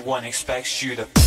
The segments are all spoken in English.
everyone expects you to.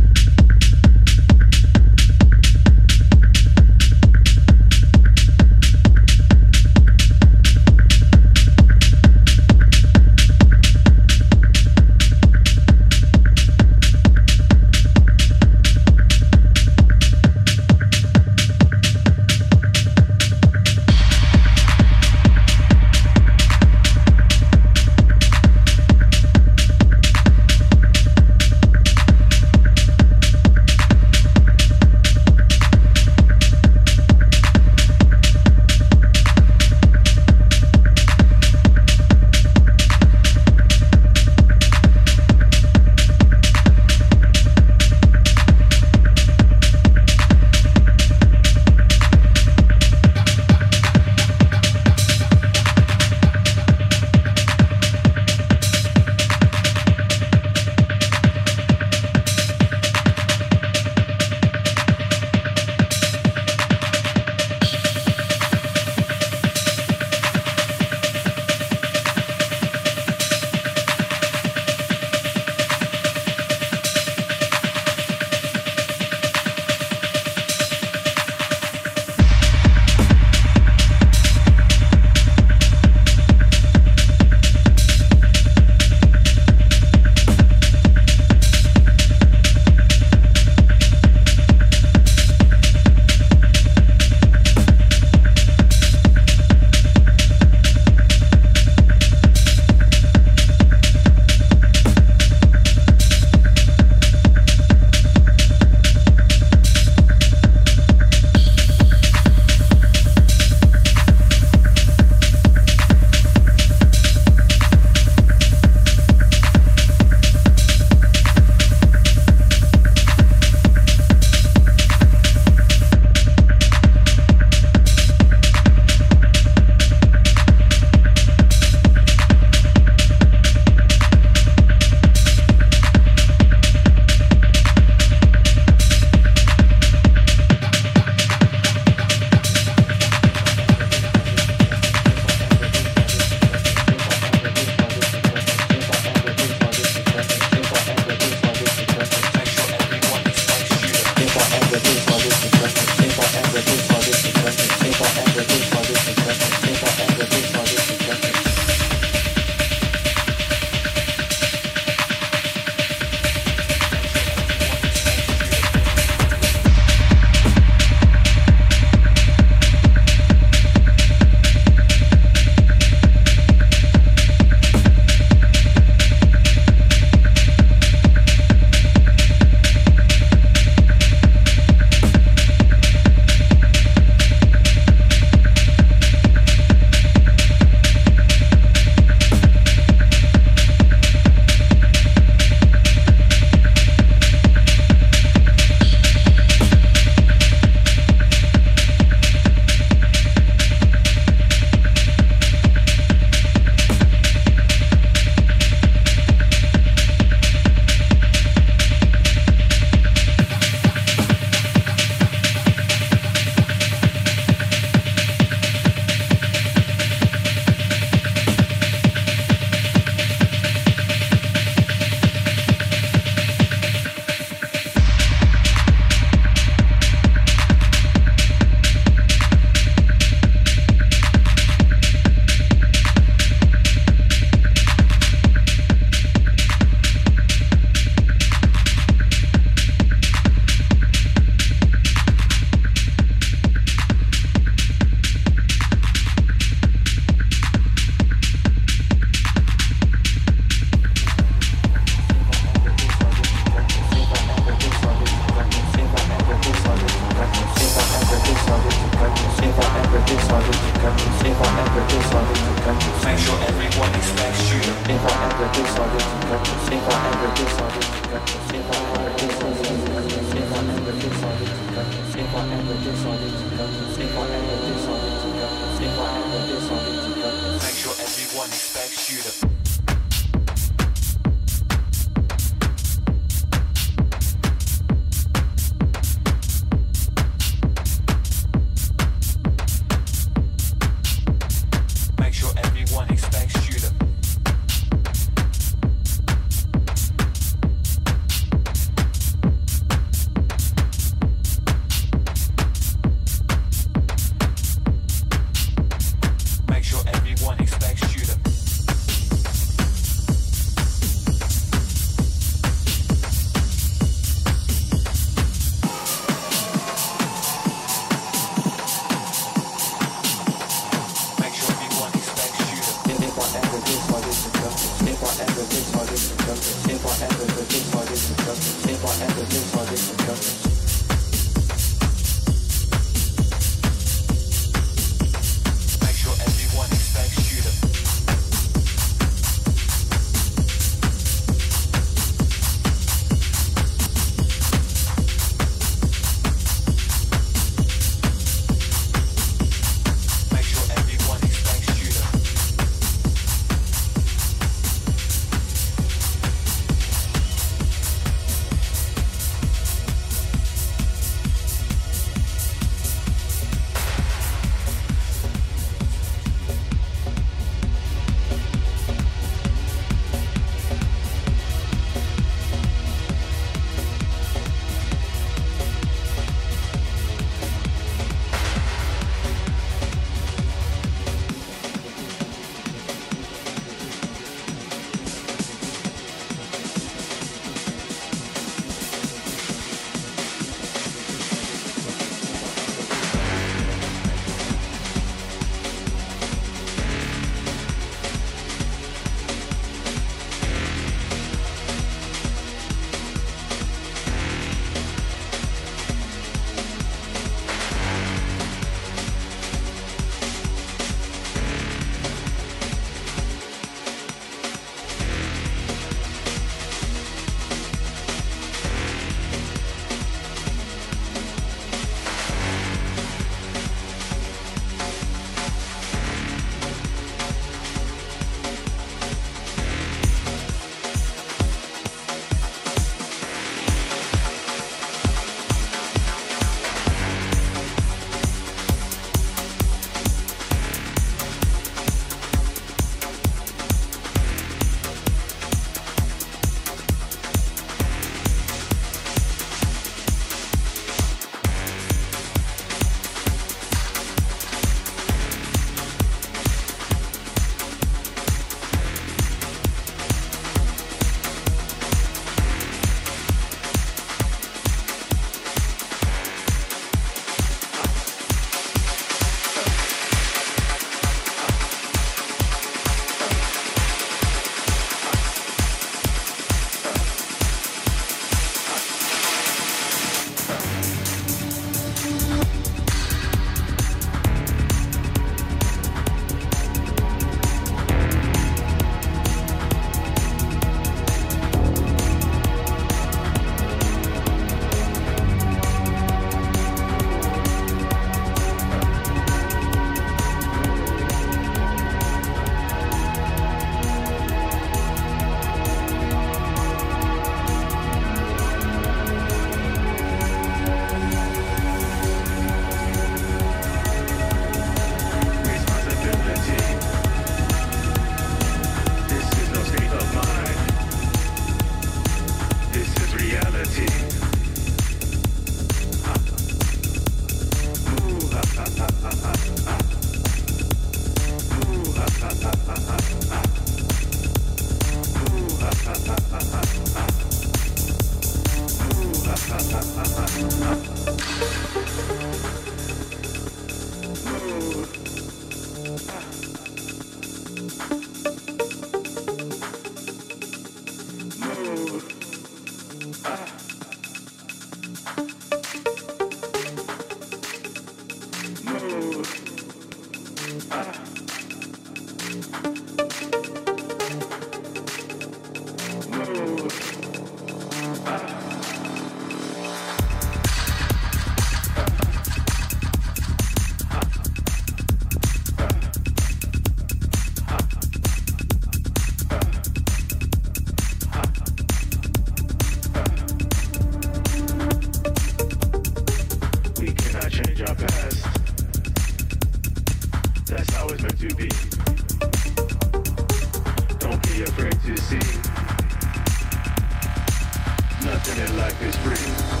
life is free.